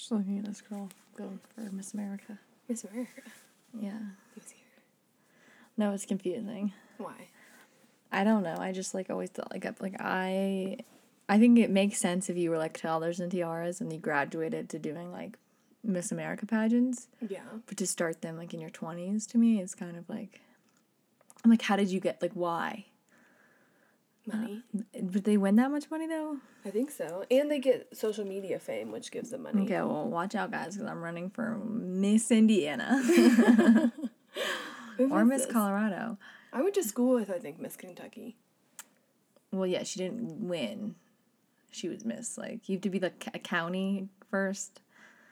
Just looking at this girl go for Miss America. Miss America. Yeah. Easier. No, it's confusing. Why? I don't know. I just like always thought like I- like I, I think it makes sense if you were like toddlers and tiaras and you graduated to doing like Miss America pageants, Yeah. but to start them like in your twenties to me is kind of like, I'm like, how did you get like why? Money. Uh, did they win that much money though. I think so. And they get social media fame, which gives them money. Okay, well watch out guys because I'm running for Miss Indiana or Miss this? Colorado. I went to school with, I think, Miss Kentucky. Well, yeah, she didn't win. She was Miss. Like you have to be like a county first.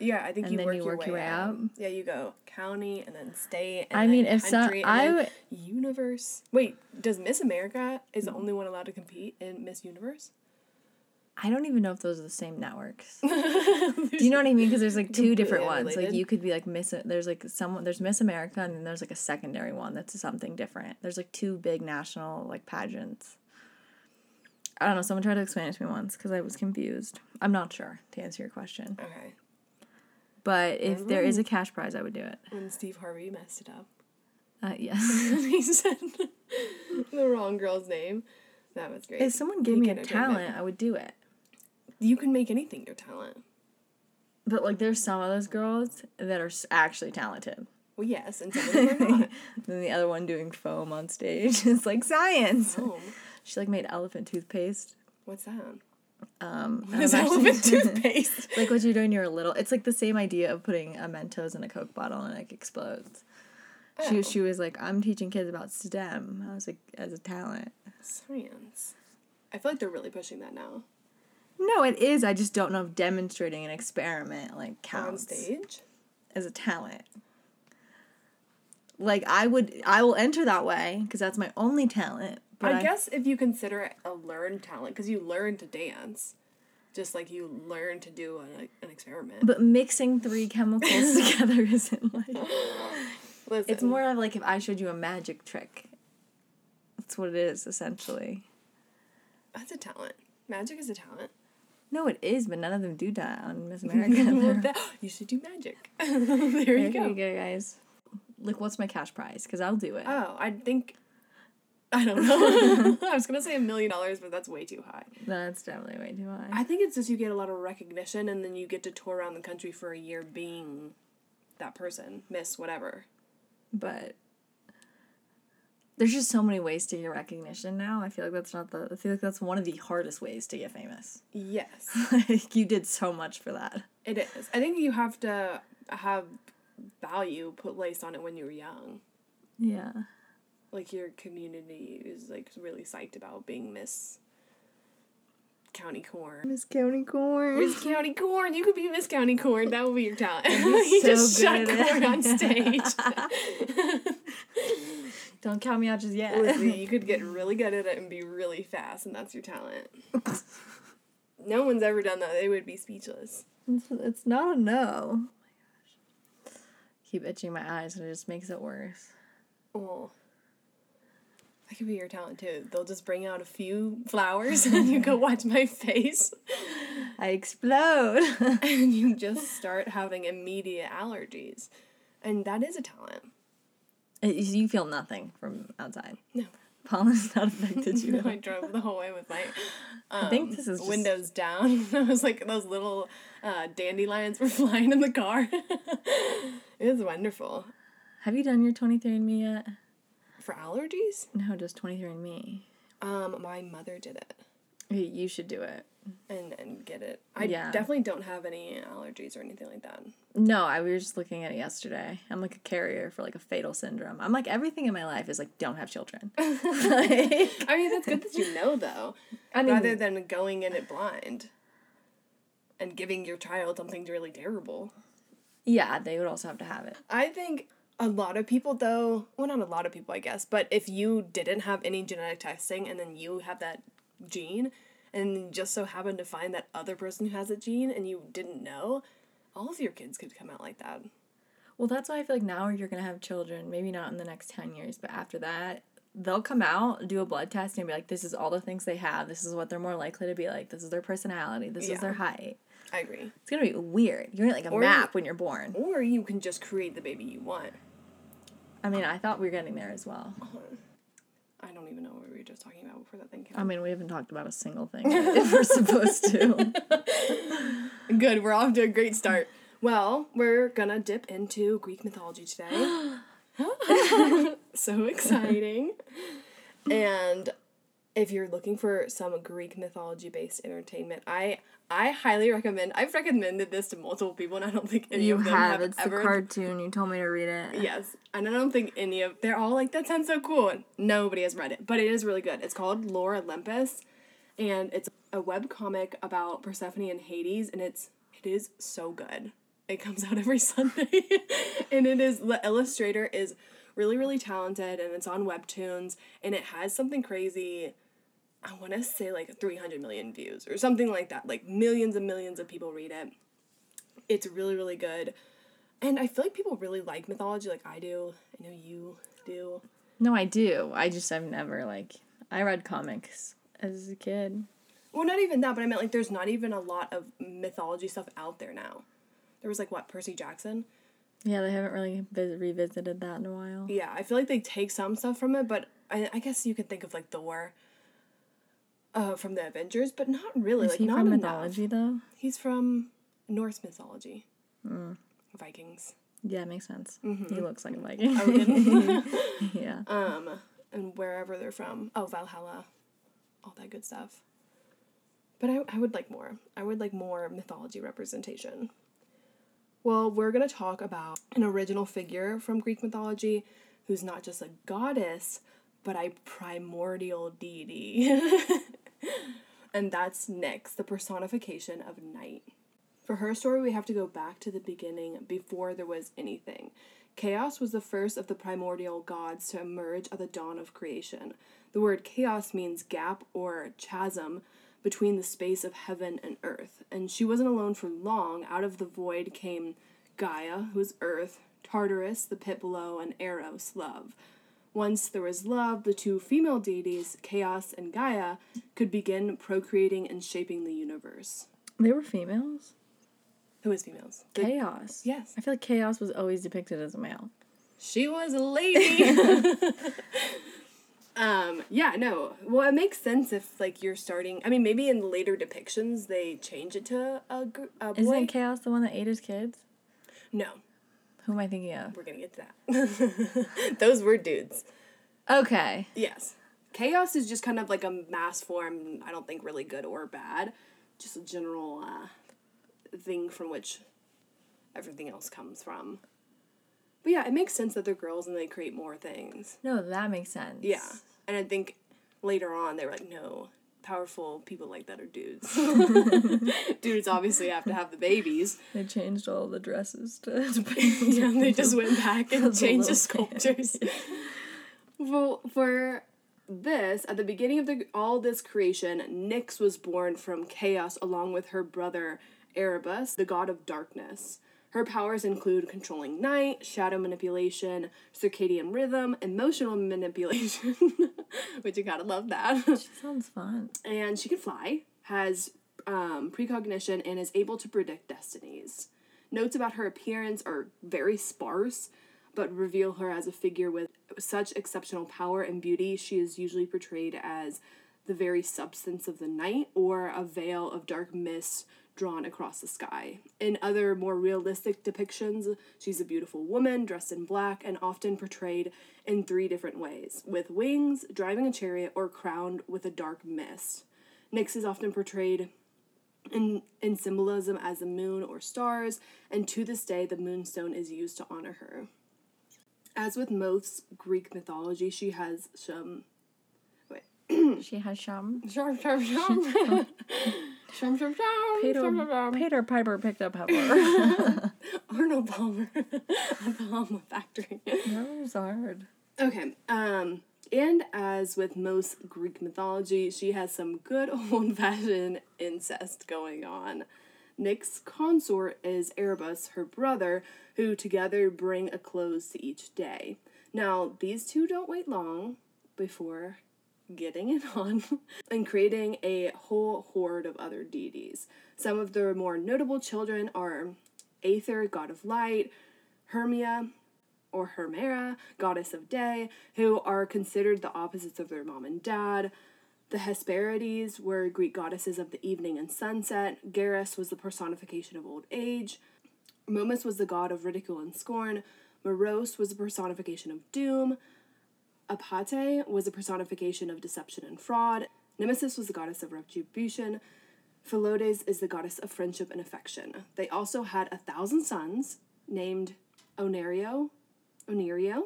Yeah, I think And you then work, you your, work way your way out. up? Yeah, you go county and then state. And I then mean, if country, and I would- universe. Wait, does Miss America is the only one allowed to compete in Miss Universe? I don't even know if those are the same networks. Do you know what I mean? Because there's like two different ones. Like you could be like Miss. There's like someone. There's Miss America, and then there's like a secondary one that's something different. There's like two big national like pageants. I don't know. Someone tried to explain it to me once because I was confused. I'm not sure to answer your question. Okay. But if there is a cash prize, I would do it. When Steve Harvey messed it up, Uh, yes. he said the wrong girl's name. That was great. if someone gave me a talent, I would do it. You can make anything your talent. But like, there's some of those girls that are actually talented. Well, yes, and some of them are not. Then the other one doing foam on stage. it's like science. Oh, She like made elephant toothpaste. what's that? Um, What is actually- elephant toothpaste? like what you're doing, you're a little. It's like the same idea of putting a Mentos in a Coke bottle and it like explodes. She Oh. she was like, I'm teaching kids about STEM. I was like, as a talent. Science. I feel like they're really pushing that now. No, it is. I just don't know if demonstrating an experiment like On counts stage? as a talent. Like I would, I will enter that way because that's my only talent. But I, guess if you consider it a learned talent, because you learn to dance, just like you learn to do an, an experiment. But mixing three chemicals together isn't like. Listen, It's more of like if I showed you a magic trick. That's what it is essentially. That's a talent. Magic is a talent. No, it is, but none of them do that on Miss America. Well, They're- that- you should do magic. there there you you go. go, guys. Like, what's my cash prize? Because I'll do it. Oh, I think. I don't know. I was gonna say a million dollars, but that's way too high. That's definitely way too high. I think it's just you get a lot of recognition, and then you get to tour around the country for a year being that person, Miss whatever. but there's just so many ways to get recognition now. I feel like that's not the. I feel like that's one of the hardest ways to get famous. Yes, like you did so much for that. it is. I think you have to have value put placed on it when you were young. Yeah. Like your community is like really psyched about being Miss County Corn. Miss County Corn. Miss County Corn, you could be Miss County Corn. That would be your talent. you so just shot good at it. corn on stage. Don't count me out just yet. Listen, you could get really good at it and be really fast, and that's your talent. no one's ever done that. They would be speechless. It's, it's not a no. Oh my gosh. Keep itching my eyes and it just makes it worse. Oh. That could be your talent too. They'll just bring out a few flowers and you go watch my face I explode. and you just start having immediate allergies. And that is a talent. You feel nothing from outside. No. Pollen's not affected you. all. I drove the whole way with my um, I think this is just- windows down. I was like those little uh, dandelions were flying in the car. it was wonderful. Have you done your 23andMe yet? For allergies, No, just 23andMe. um, my mother did it You- should do it. and and get it. I Yeah. definitely don't have any allergies or anything like that. No, I we were just looking at it yesterday. I'm like a carrier for like a fatal syndrome. I'm like everything in my life is like don't have children. like, I mean, that's good that you know though, I mean, rather than going in it blind and giving your child something really terrible. yeah, they would also have to have it. I think a lot of people, though, well, not a lot of people, I guess, but if you didn't have any genetic testing and then you have that gene and just so happen to find that other person who has a gene and you didn't know, all of your kids could come out like that. Well, that's why I feel like now you're gonna have children. Maybe not in the next ten years, but after that, they'll come out, do a blood test, and be like, "This is all the things they have. This is what they're more likely to be like. This is their personality. This Yeah. is their height." I agree. It's gonna be weird. You're gonna like a Or- map when you're born. Or you can just create the baby you want. I mean, I thought we were getting there as well. I don't even know what we were just talking about before that thing came. I mean, we haven't talked about a single thing if we're supposed to. Good, we're off to a great start. Well, we're gonna dip into Greek mythology today. so exciting. And if you're looking for some Greek mythology based entertainment, I I highly recommend I've recommended this to multiple people and I don't think any You of them have. have, It's the ever cartoon. You told me to read it. Yes. And I don't think any of they're all like, that sounds so cool. And nobody has read it. But it is really good. It's called Lore Olympus. And it's a web comic about Persephone and Hades, and it's it is so good. It comes out every Sunday. and it is the illustrator is really, really talented and it's on Webtoons and it has something crazy. I want to say like 300 million views or something like that. Like millions and millions of people read it. It's really, really good. And I feel like people really like mythology, like I do. I know you do. No, I do. I just I've never like I read comics as a kid. Well, not even that, but I meant like there's not even a lot of mythology stuff out there now. There was like what Percy Jackson. Yeah, they haven't really vis- revisited that in a while. Yeah, I feel like they take some stuff from it, but I, I guess you could think of like Thor. Uh, from the Avengers, but not really. Is like he not from enough. mythology though? He's from Norse mythology. Mm. Vikings. Yeah, it makes sense. Mm-hmm. He looks like a Viking. Yeah. um, and wherever they're from. Oh, Valhalla. All that good stuff. But I, I would like more. I would like more mythology representation. Well, we're going to talk about an original figure from Greek mythology who's not just a goddess, but a primordial deity. and that's Nyx, the personification of night. For her story, we have to go back to the beginning before there was anything. Chaos was the first of the primordial gods to emerge at the dawn of creation. The word chaos means gap or chasm between the space of heaven and earth. And she wasn't alone for long. Out of the void came Gaia, who is earth, Tartarus, the pit below, and Eros, love. Once there was love, the two female deities, Chaos and Gaia, could begin procreating and shaping the universe. They were females? Who is females? The- Chaos. Yes. I feel like chaos was always depicted as a male. She was a lady. um, yeah, no. Well, it makes sense if like you're starting. I mean, maybe in later depictions they change it to a, a boy. Isn't chaos the one that ate his kids? no, Who am I thinking of? we're gonna get to that. Those were dudes. Okay. Yes. Chaos is just kind of like a mass form. I don't think really good or bad. Just a general uh, thing from which everything else comes from. But yeah, it makes sense that they're girls and they create more things. No, that makes sense. Yeah. And I think later on they were like, no, powerful people like that are dudes. dudes obviously have to have the babies. They changed all the dresses to. to yeah, they just went back and changed the sculptures. well, for this, at the beginning of the all this creation, Nyx was born from chaos along with her brother Erebus, the god of darkness. Her powers include controlling night, shadow manipulation, circadian rhythm, emotional manipulation, which you gotta love that. She sounds fun. and she can fly, has um, precognition, and is able to predict destinies. Notes about her appearance are very sparse, but reveal her as a figure with such exceptional power and beauty. She is usually portrayed as the very substance of the night or a veil of dark mist drawn across the sky. In other more realistic depictions, she's a beautiful woman dressed in black and often portrayed in three different ways with wings, driving a chariot, or crowned with a dark mist. Nyx is often portrayed in, in symbolism as the moon or stars, and to this day, the moonstone is used to honor her. As with most Greek mythology, she has some. Wait. She has some. Shum, shum, shum. Shum, shum, shum. Peter, Shum, shum, shum. Peter Piper picked up Pepper. Arnold Palmer at the Hama Factory. that was hard. Okay, um, and as with most Greek mythology, she has some good old fashioned incest going on. Nyx's consort is Erebus, her brother, who together bring a close to each day. Now, these two don't wait long before getting it on and creating a whole horde of other deities. Some of the more notable children are Aether, god of light, Hermia, or Hermera, goddess of day, who are considered the opposites of their mom and dad. The Hesperides were Greek goddesses of the evening and sunset. Geras was the personification of old age. Momus was the god of ridicule and scorn. Moros was the personification of doom. Apate was a personification of deception and fraud. Nemesis was the goddess of retribution. Philotes is the goddess of friendship and affection. They also had a thousand sons named Onerio, Onerio,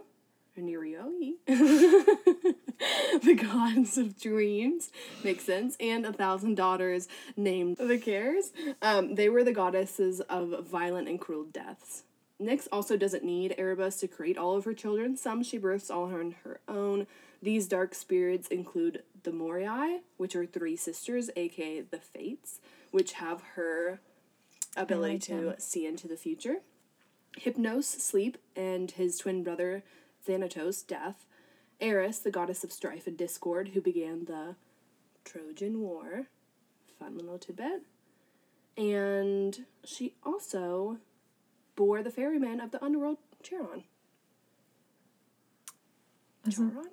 Onerio, the gods of dreams, makes sense, and a thousand daughters named the Cares. Um, they were the goddesses of violent and cruel deaths. Nyx also doesn't need Erebus to create all of her children. Some she births all on her own. These dark spirits include the Moirai, which are three sisters, aka the Fates, which have her ability like to them. see into the future. Hypnos, sleep, and his twin brother Thanatos, death. Eris, the goddess of strife and discord, who began the Trojan War. Fun little tidbit. And she also bore the ferryman of the underworld, Charon. Isn't- Charon?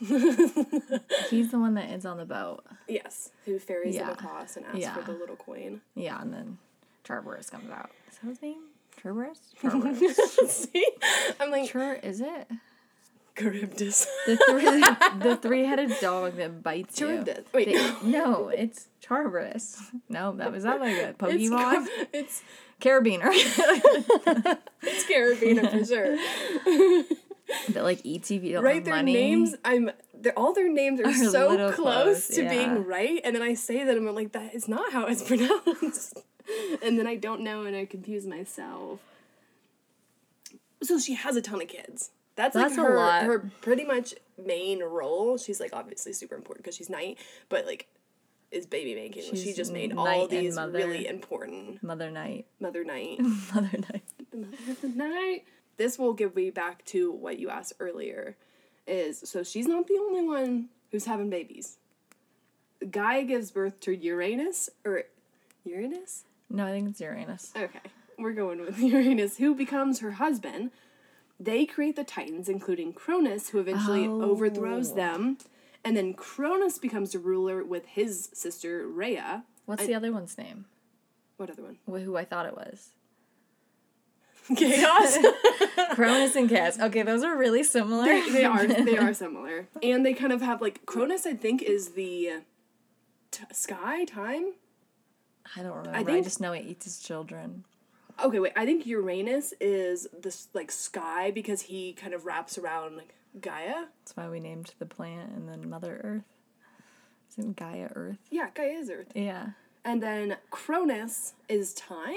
He's the one that is on the boat. Yes, who ferries them across and asks Yeah. for the little coin. Yeah, and then Charberus comes out. Is that his name? Charberus? Charberus. See? I'm like, Char is it? Charybdis. The three the three headed dog that bites you. Charybdis. Wait, They- no, it's Charberus. No, that was that like a it's, Pokemon? it's, Carabiner. it's Carabiner for sure. that like ETV don't right their money. names i'm they're, all their names are, Are so close, close, to yeah. being right and then i say that and i'm like that is not how it's pronounced and then i don't know and i confuse myself so she has a ton of kids that's, That's like her lot. her pretty much main role she's like obviously super important because she's night but like is baby making she just made all these Mother. really important Mother Night. mother night Mother Night. the mother of the night. This will give me back to what you asked earlier. Is so she's not the only one who's having babies. Gaia gives birth to Uranus or Uranus? No, I think it's Uranus. Okay, we're going with Uranus, who becomes her husband. They create the Titans, including Cronus, who eventually oh. overthrows Oh. them. And then Cronus becomes the ruler with his sister Rhea. What's the other one's name? What other one? Who I thought it was. Chaos. Cronus and Cass. Okay, those are really similar. they, they are they are similar, and they kind of have like Cronus. I think is the t- sky time. I don't remember. I, think- just know it eats his children. Okay, wait. I think Uranus is this like sky because he kind of wraps around like Gaia. That's why we named the plant and then Mother Earth. Isn't Gaia Earth? Yeah, Gaia is Earth, Yeah. and then Cronus is time.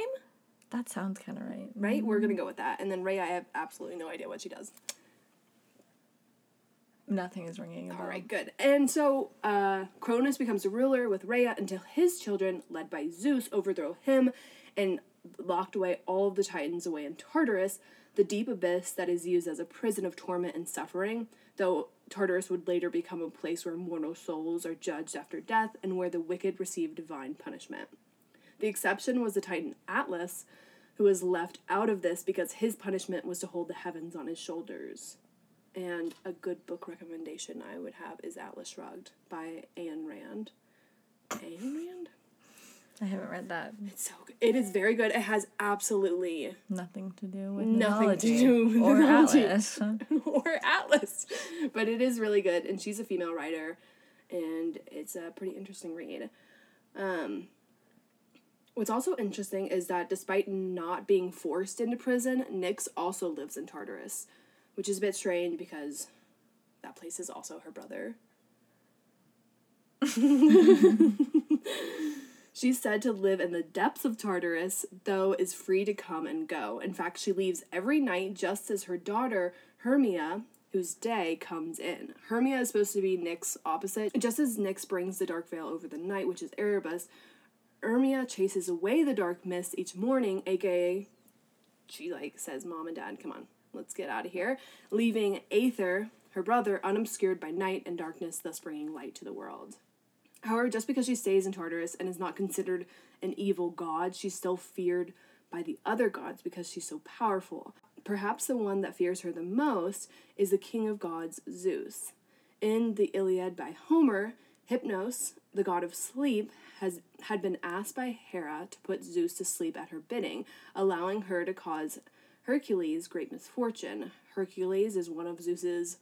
That sounds kind of right. Right, we're gonna go with that. And then Rhea, I have absolutely no idea what she does. Nothing is ringing. All right, good. And so uh, Cronus becomes a ruler with Rhea until his children, led by Zeus, overthrow him and locked away all of the Titans away in Tartarus, the deep abyss that is used as a prison of torment and suffering, though Tartarus would later become a place where mortal souls are judged after death and where the wicked receive divine punishment. The exception was the Titan Atlas, who was left out of this because his punishment was to hold the heavens on his shoulders. And a good book recommendation I would have is Atlas Shrugged by Ayn Rand. Ayn Rand? I haven't read that. It's so good. It is very good. It has absolutely Nothing to do with Nothing to do with or mythology. Atlas. or Atlas, but it is really good. And she's a female writer, and it's a pretty interesting read. Um, what's also interesting is that despite not being forced into prison, Nyx also lives in Tartarus, which is a bit strange because that place is also her brother. She's said to live in the depths of Tartarus, though is free to come and go. In fact, she leaves every night just as her daughter, Hermia, whose day comes in. Hermia is supposed to be Nyx's opposite. Just as Nyx brings the dark veil over the night, which is Erebus, Hermia chases away the dark mist each morning, aka she like says, Mom and Dad, come on, let's get out of here, leaving Aether, her brother, unobscured by night and darkness, thus bringing light to the world. However, just because she stays in Tartarus and is not considered an evil god, she's still feared by the other gods because she's so powerful. Perhaps the one that fears her the most is the king of gods, Zeus. In the Iliad by Homer, Hypnos, the god of sleep, has had been asked by Hera to put Zeus to sleep at her bidding, allowing her to cause Hercules great misfortune. Hercules is one of Zeus's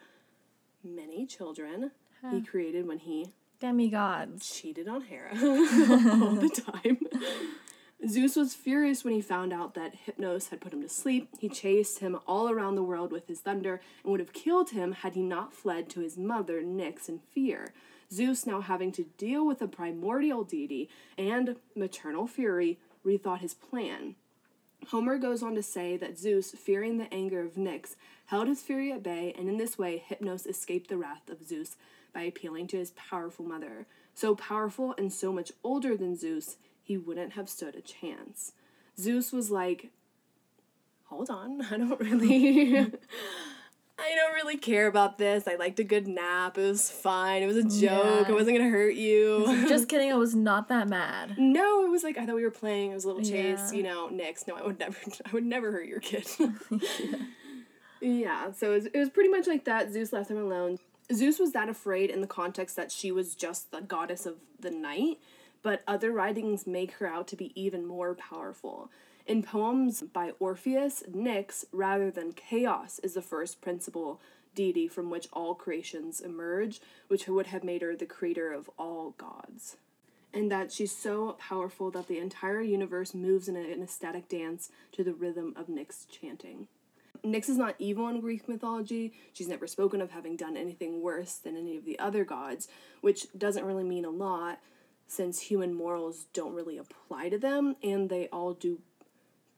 many children he created when he Demigods. cheated on Hera all the time. Zeus was furious when he found out that Hypnos had put him to sleep. He chased him all around the world with his thunder and would have killed him had he not fled to his mother, Nyx, in fear. Zeus, now having to deal with a primordial deity and maternal fury, rethought his plan. Homer goes on to say that Zeus, fearing the anger of Nyx, held his fury at bay, and in this way, Hypnos escaped the wrath of Zeus by appealing to his powerful mother. So powerful and so much older than Zeus, he wouldn't have stood a chance. Zeus was like, Hold on, I don't really. I don't really care about this. I liked a good nap. It was fine. It was a joke. Yeah. It wasn't gonna hurt you. Just kidding, I was not that mad. No, it was like I thought we were playing. It was a little chase, Yeah. you know. Nyx, no, I would never, I would never hurt your kid. yeah. so it was, it was pretty much like that. Zeus left him alone. Zeus was that afraid in the context that she was just the goddess of the night, but other writings make her out to be even more powerful. In poems by Orpheus, Nyx, rather than chaos, is the first principal deity from which all creations emerge, which would have made her the creator of all gods and that she's so powerful that the entire universe moves in an ecstatic dance to the rhythm of Nyx chanting. Nyx is not evil in Greek mythology. She's never spoken of having done anything worse than any of the other gods, which doesn't really mean a lot since human morals don't really apply to them and they all do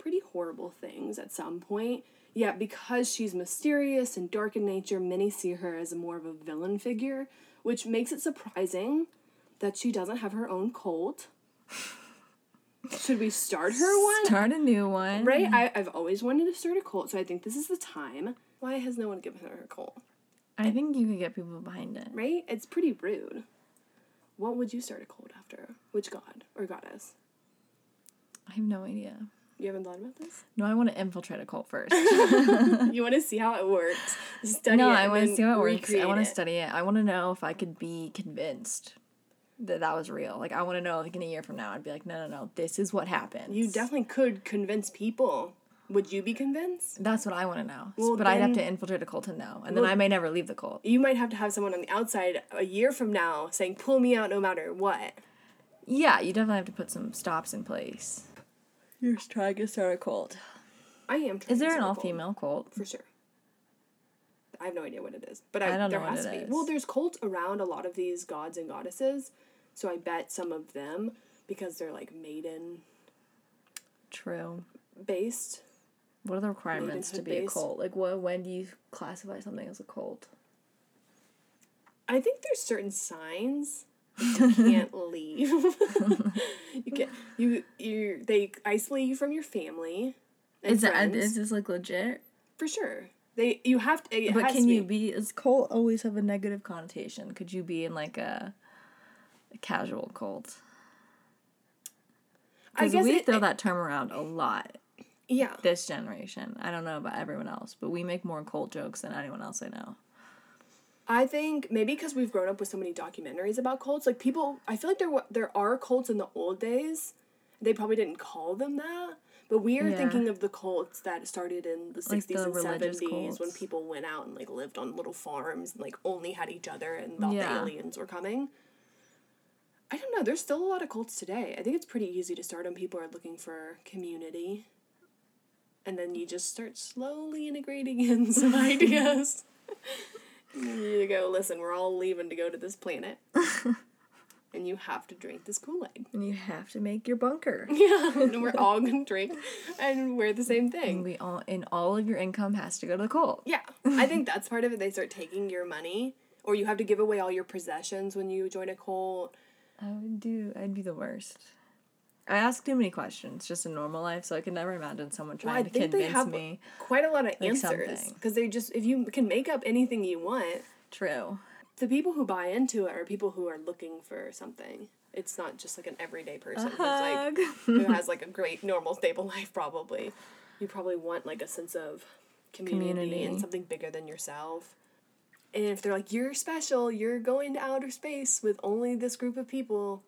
pretty horrible things at some point. Yet, because she's mysterious and dark in nature, many see her as more of a villain figure, which makes it surprising that she doesn't have her own cult. Should we start her one? Start a new one. Right? I, I've always wanted to start a cult, so I think this is the time. Why has no one given her a cult? I think you could get people behind it. Right? It's pretty rude. What would you start a cult after? Which god or goddess? I have no idea. You haven't thought about this? No, I want to infiltrate a cult first. you want to see how it works. Study no, it I want to see how it works. I want to study it. I want to know if I could be convinced that that was real. Like, I want to know, like, in a year from now, I'd be like, no, no, no, this is what happened. You definitely could convince people. Would you be convinced? That's what I want to know. Well, but I'd have to infiltrate a cult to know. And then I may never leave the cult. You might have to have someone on the outside a year from now saying, pull me out no matter what. Yeah, you definitely have to put some stops in place. You're trying to start a cult. I am trying Is there an all female cult? For sure. I have no idea what it is, but I, I don't there know what has it to be. is. Well, there's cults around a lot of these gods and goddesses, so I bet some of them, because they're like maiden True. based. What are the requirements to be a cult? Like, what? When do you classify something as a cult? I think there's certain signs you can't leave. you can you you they isolate you from your family. Is that uh, friends, is this like legit? for sure. They you have to. But can to you be. Is cult always have a negative connotation? Could you be in like a, a casual cult? Because we it- throw it- that term around a lot. Yeah. This generation, I don't know about everyone else, but we make more cult jokes than anyone else I know. I think maybe because we've grown up with so many documentaries about cults, like people, I feel like there there are cults in the old days. They probably didn't call them that, but we are Yeah. thinking of the cults that started in the sixties the and seventies when people went out and like lived on little farms and like only had each other and thought Yeah. the aliens were coming. I don't know. There's still a lot of cults today. I think it's pretty easy to start when people are looking for community. And then you just start slowly integrating in some ideas. you go, listen, we're all leaving to go to this planet. and you have to drink this Kool Aid. And you have to make your bunker. Yeah, and we're all gonna drink and wear the same And thing. we all, and all of your income has to go to the cult. Yeah, I think that's part of it. They start taking your money, or you have to give away all your possessions when you join a cult. I would do. I'd be the worst. I ask too many questions just in normal life, so I could never imagine someone Well, trying to think they convince have me. quite a lot of answers because they just if you can make up anything you want, True. the people who buy into it are people who are looking for something. It's not just like an everyday person who's like who has like a great normal stable life probably. You probably want like a sense of community, Community. and something bigger than yourself. And if they're like, You're special, you're going to outer space with only this group of people,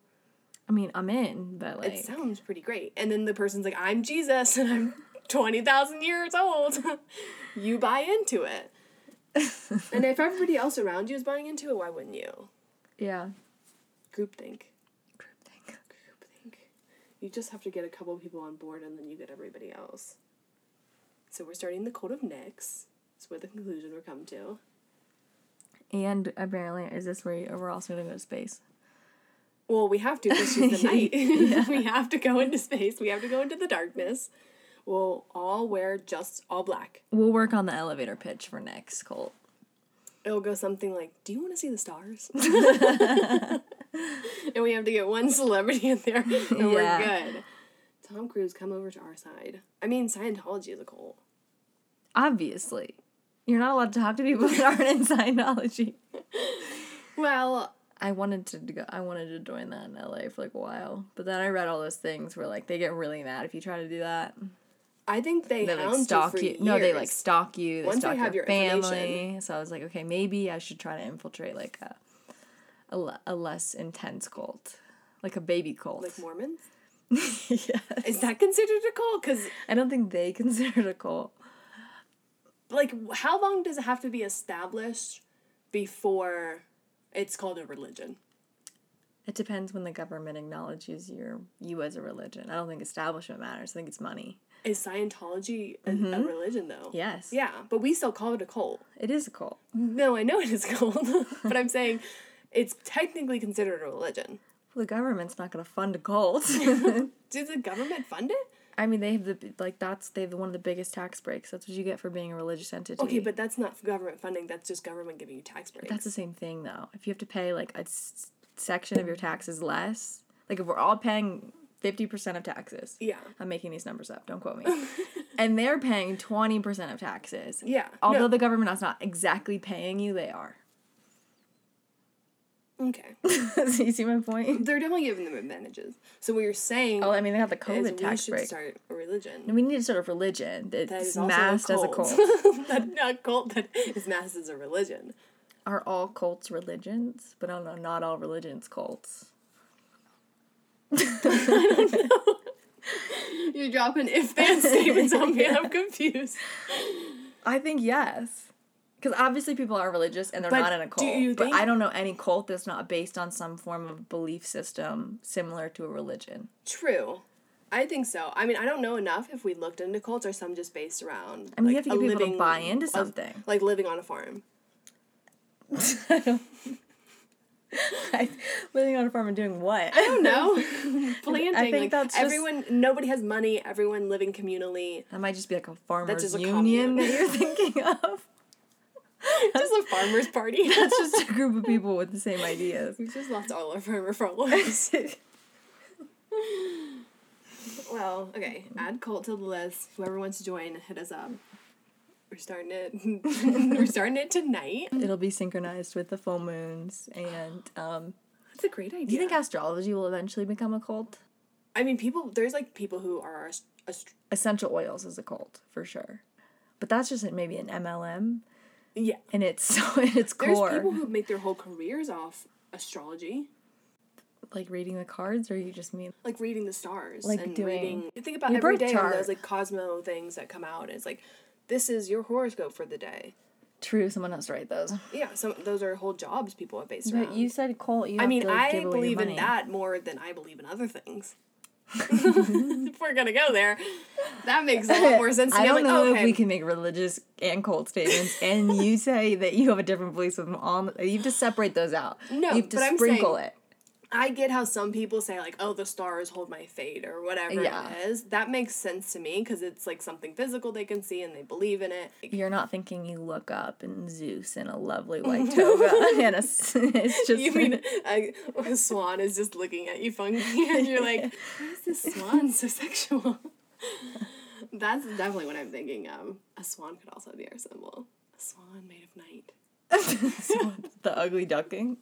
I mean, I'm in, but like, it sounds pretty great. And then the person's like, I'm Jesus and I'm 20,000 years old. you buy into it. and if everybody else around you is buying into it, why wouldn't you? yeah. Groupthink. Groupthink. Groupthink. You just have to get a couple of people on board and then you get everybody else. So we're starting the Code of Nyx. That's where the conclusion we're come to. And apparently, is this where you- we're also gonna go to space? Well, we have to because she's the night. we have to go into space. We have to go into the darkness. We'll all wear just all black. We'll work on the elevator pitch for next Colt. It'll go something like, "Do you want to see the stars?" and we have to get one celebrity in there, and Yeah. we're good. Tom Cruise, come over to our side. I mean, Scientology is a cult. Obviously, you're not allowed to talk to people that aren't in Scientology. Well, I wanted to go. I wanted to join that in LA for like a while, but then I read all those things where like they get really mad if you try to do that. I think they, They like stalk you. For No, they like stalk you. They Once they stalk have your your family. So I was like, okay, maybe I should try to infiltrate like a, a, le- a less intense cult, like a baby cult. like Mormons. yes. Is that considered a cult? Because I don't think they consider it a cult. like, how long does it have to be established before it's called a religion? It depends when the government acknowledges your you as a religion. I don't think establishment matters. I think it's money. Is Scientology a, a mm-hmm. religion though? Yes. Yeah, but we still call it a cult. It is a cult. No, I know it is a cult, but I'm saying it's technically considered a religion. Well, the government's not going to fund a cult. Does the government fund it? I mean, they have the like that's they have one of the biggest tax breaks. That's what you get for being a religious entity. Okay, but that's not government funding. That's just government giving you tax breaks. that's the same thing though. If you have to pay like a s- section of your taxes less, like if we're all paying fifty percent of taxes, yeah. I'm making these numbers up. Don't quote me. and they're paying twenty percent of taxes. Yeah. Although no. the government is not exactly paying you, they are. Okay. so you see my point? They're definitely giving them advantages. So what you're saying Oh, I mean, they have the is COVID we tax should break. start a religion. And we need to start a religion that that's is also masked a as a cult. that not cult that is masked as a religion. Are all cults religions? But I don't know, not all religions cults. I don't know. You're dropping if then statements on me. I'm confused. I think yes. Because obviously people are religious and they're But not in a do cult. you but I don't know any cult that's not based on some form of belief system similar to a religion. True. I think so. I mean, I don't know enough if we looked into cults or some just based around. I mean, you have to get people to buy into a- something. like living on a farm. I, Living on a farm and doing what? I don't know. Planting. I think like, that's just- everyone. Nobody has money. Everyone living communally. That might just be like a farmers just a union commune. that you're thinking of. Just a farmers party. That's just a group of people with the same ideas. we just lost all our farmer followers. well, okay. Add cult to the list. Whoever wants to join, hit us up. We're starting it. we're starting it tonight. It'll be synchronized with the full moons. And um, That's a great idea. do you think astrology will eventually become a cult? I mean, people. There's like people who are ast- Essential oils is a cult for sure. But that's just maybe an MLM. Yeah. And it's so in its core. There's people who make their whole careers off astrology, like reading the cards, or you just mean like reading the stars, Like and doing reading. You think about every birth on those like Cosmo things that come out. It's like, this is your horoscope for the day. true? Someone has to write those. Yeah, so those are whole jobs people have based But around. you said cult. You I mean, to, like, I believe in money. that more than I believe in other things. if we're gonna go there, that makes a lot more sense to I me. don't I'm know like, if okay, we can make religious and cult statements, and you say that you have a different belief system on. You have to separate those out. No, you have to but I'm sprinkle saying- it. I get how some people say like, "Oh, the stars hold my fate" or whatever Yeah. it is. That makes sense to me because it's like something physical they can see and they believe in it. You're not thinking you look up and Zeus in a lovely white toga and a, it's just You mean a, a swan is just looking at you funky, and you're like, "Why is this swan so sexual?" That's definitely what I'm thinking of. A swan could also be our symbol. A swan made of night. the ugly ducking.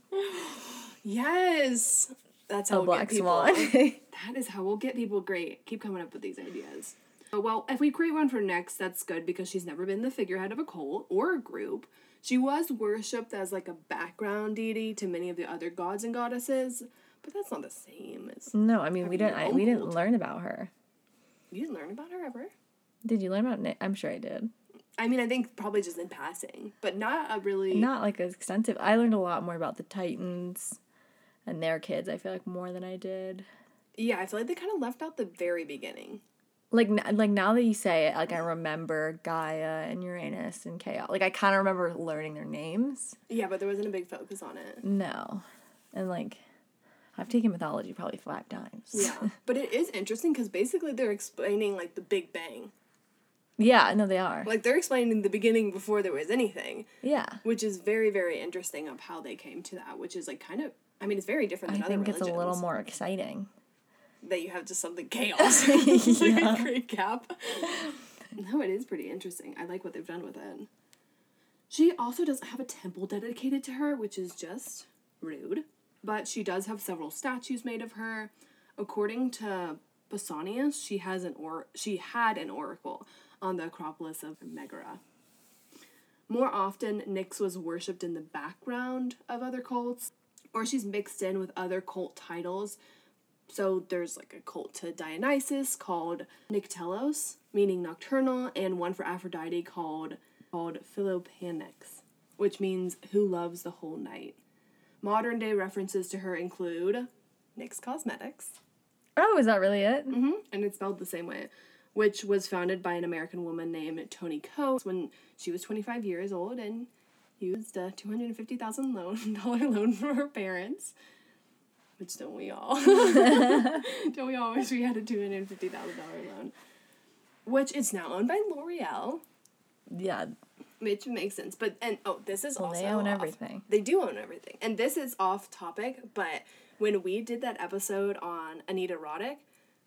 Yes. That's A how we'll black get people. swan. that is how we'll get people. Great. Keep coming up with these ideas. Well, if we create one for Nyx, that's good because she's never been the figurehead of a cult or a group. She was worshipped as like a background deity to many of the other gods and goddesses, but that's not the same as. no, I mean we didn't. I, we didn't learn about her. You didn't learn about her ever. Did you learn about Nyx? I'm sure I did. I mean, I think probably just in passing, but not a really. Not like extensive. I learned a lot more about the Titans and their kids. I feel like more than I did. Yeah, I feel like they kind of left out the very beginning. Like like now that you say it, like I remember Gaia and Uranus and Chaos. Like I kind of remember learning their names. Yeah, but there wasn't a big focus on it. No, and like I've taken mythology probably five times. Yeah, but it is interesting because basically they're explaining like the Big Bang. yeah. No, they are. Like they're explaining the beginning before there was anything, Yeah. which is very very interesting of how they came to that. Which is like kind of. I mean, it's very different I than other think it's religions. a little more exciting. that you have just something chaos. It's like a great gap. No, it is pretty interesting. I like what they've done with it. She also doesn't have a temple dedicated to her, which is just rude. But she does have several statues made of her. According to Pausanias, she has an or she had an oracle on the Acropolis of Megara. More often, Nyx was worshipped in the background of other cults, or she's mixed in with other cult titles so there's like a cult to Dionysus called Nyctelos, meaning nocturnal, and one for Aphrodite called called Philopanix, which means who loves the whole night. Modern day references to her include NYX Cosmetics, Oh, is that really it? hmm and it's spelled the same way, which was founded by an American woman named Toni Ko when she was 25 years old and used a $250,000 loan, dollar loan from her parents. Which don't we all? don't we all wish we had a $250,000 loan? Which is now owned by L'Oreal, Yeah. which makes sense. But, and oh, this is Well, also. they own off- everything. They do own everything. And this is off topic, but when we did that episode on Anita Roddick,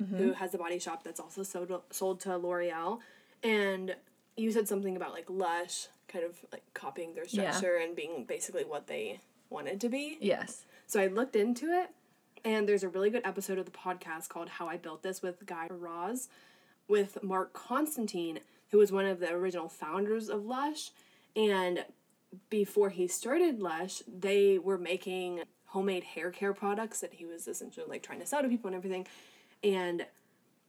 Mm-hmm. who has a body shop that's also sold, sold to L'Oreal, and you said something about like Lush kind of like copying their Yeah. structure and being basically what they wanted to be. Yes. So I looked into it, and there's a really good episode of the podcast called How I Built This with Guy Raz with Mark Constantine, who was one of the original founders of Lush. And before he started Lush, they were making homemade hair care products that he was essentially like trying to sell to people and everything. And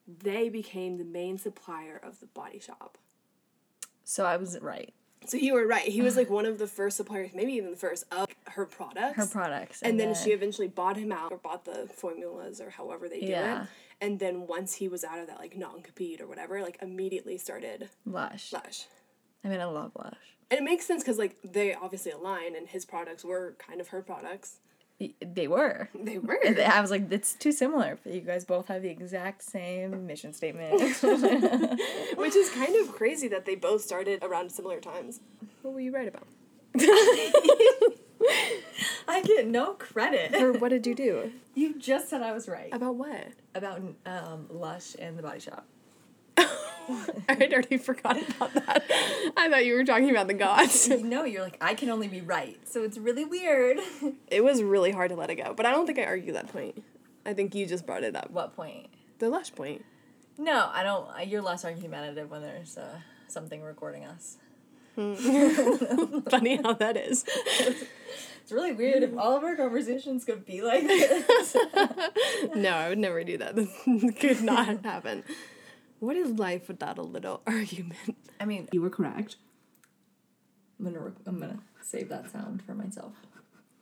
they became the main supplier of the body shop. So I was right. So you were right. He was like one of the first suppliers, maybe even the first of her products. Her products. And then she eventually bought him out or bought the formulas or however they do Yeah. it. And then once he was out of that like non compete or whatever, like immediately started Lush. Lush. I mean, I love Lush. And it makes sense because like they obviously align and his products were kind of her products. They were. They were. I was like, it's too similar. You guys both have the exact same mission statement. Which is kind of crazy that they both started around similar times. What were you right about? I get no credit. Or what did you do? You just said I was right About what? about um, Lush and the Body Shop. I had already forgot about that. I thought you were talking about the gods. no, you're like I can only be right, so it's really weird. It was really hard to let it go, but I don't think I argued that point. I think you just brought it up. what point? The Lush point. No, I don't. You're less argumentative when there's uh, something recording us. Funny how that is. It's really weird if all of our conversations could be like this. No, I would never do that. This could not happen. What is life without a little argument? I mean, You were correct. I'm gonna I'm gonna save that sound for myself.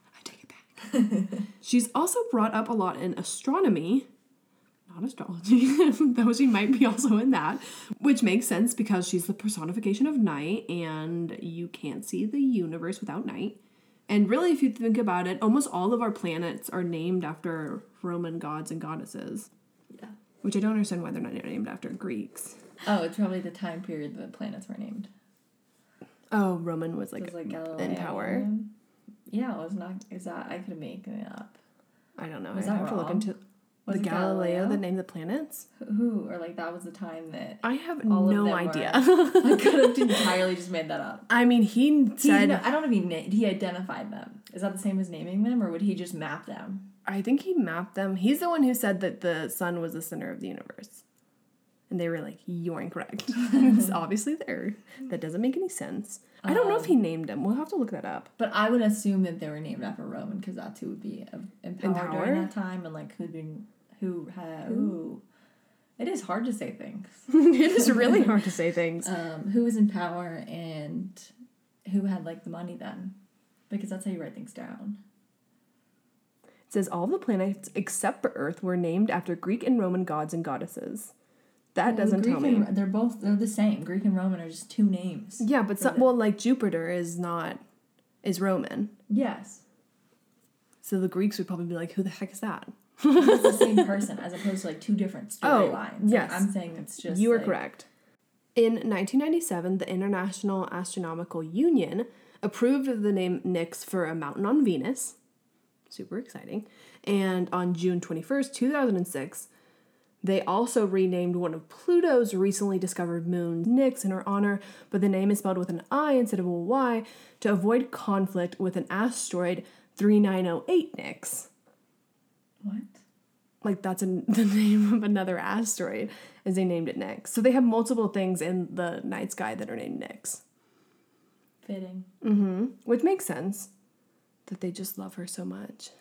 I take it back. She's also brought up a lot in astronomy, not astrology, though she might be also in that, which makes sense because she's the personification of night and you can't see the universe without night. And really, if you think about it, almost all of our planets are named after Roman gods and goddesses. Which I don't understand why they're not named after Greeks. Oh, it's probably the time period the planets were named. Oh, Roman was like, was like in power. Yeah, it was not. Is that I could make it up. I don't know. Was I that have to look wrong? into Was the Galileo, Galileo? that named the planets. Who or like that was the time that I have no idea. I could have entirely just made that up. I mean, he He, said no, I don't know if he he identified them. Is that the same as naming them, or would he just map them? I think he mapped them. He's the one who said that the sun was the center of the universe. And they were like, You're incorrect. it's obviously there. That doesn't make any sense. I don't know if he named them. We'll have to look that up. But I would assume that they were named after Roman because that's who would be uh, in power, power? during that time and like who'd been who had who. It is hard to say things. it is really hard to say things. Um, who was in power and who had like the money then, because that's how you write things down. It says all the planets except for Earth were named after Greek and Roman gods and goddesses. That doesn't Greek tell me. and, they're both they're the same. Greek and Roman are just two names. Yeah, but some, well, like Jupiter is not is Roman, Yes, so the Greeks would probably be like, "Who the heck is that?" it's the same person as opposed to like two different Oh, storylines. Like, yes. I'm saying it's just you are like- correct. In 1997, the International Astronomical Union approved of the name Nyx for a mountain on Venus. Super exciting. And on June 21st, 2006, they also renamed one of Pluto's recently discovered moons Nix in her honor, but the name is spelled with an I instead of a Y to avoid conflict with an asteroid 3908 Nyx. What? Like that's an, the name of another asteroid, as they named it Nyx. So they have multiple things in the night sky that are named Nix. Fitting. Mm-hmm. Which makes sense that they just love her so much.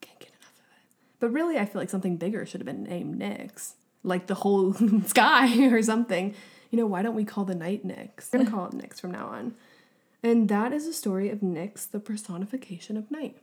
Can't get enough of it. But really, I feel like something bigger should have been named Nyx. Like the whole sky or something. You know, why don't we call the night Nyx? We're to call it Nyx from now on. And that is the story of Nyx, the personification of night.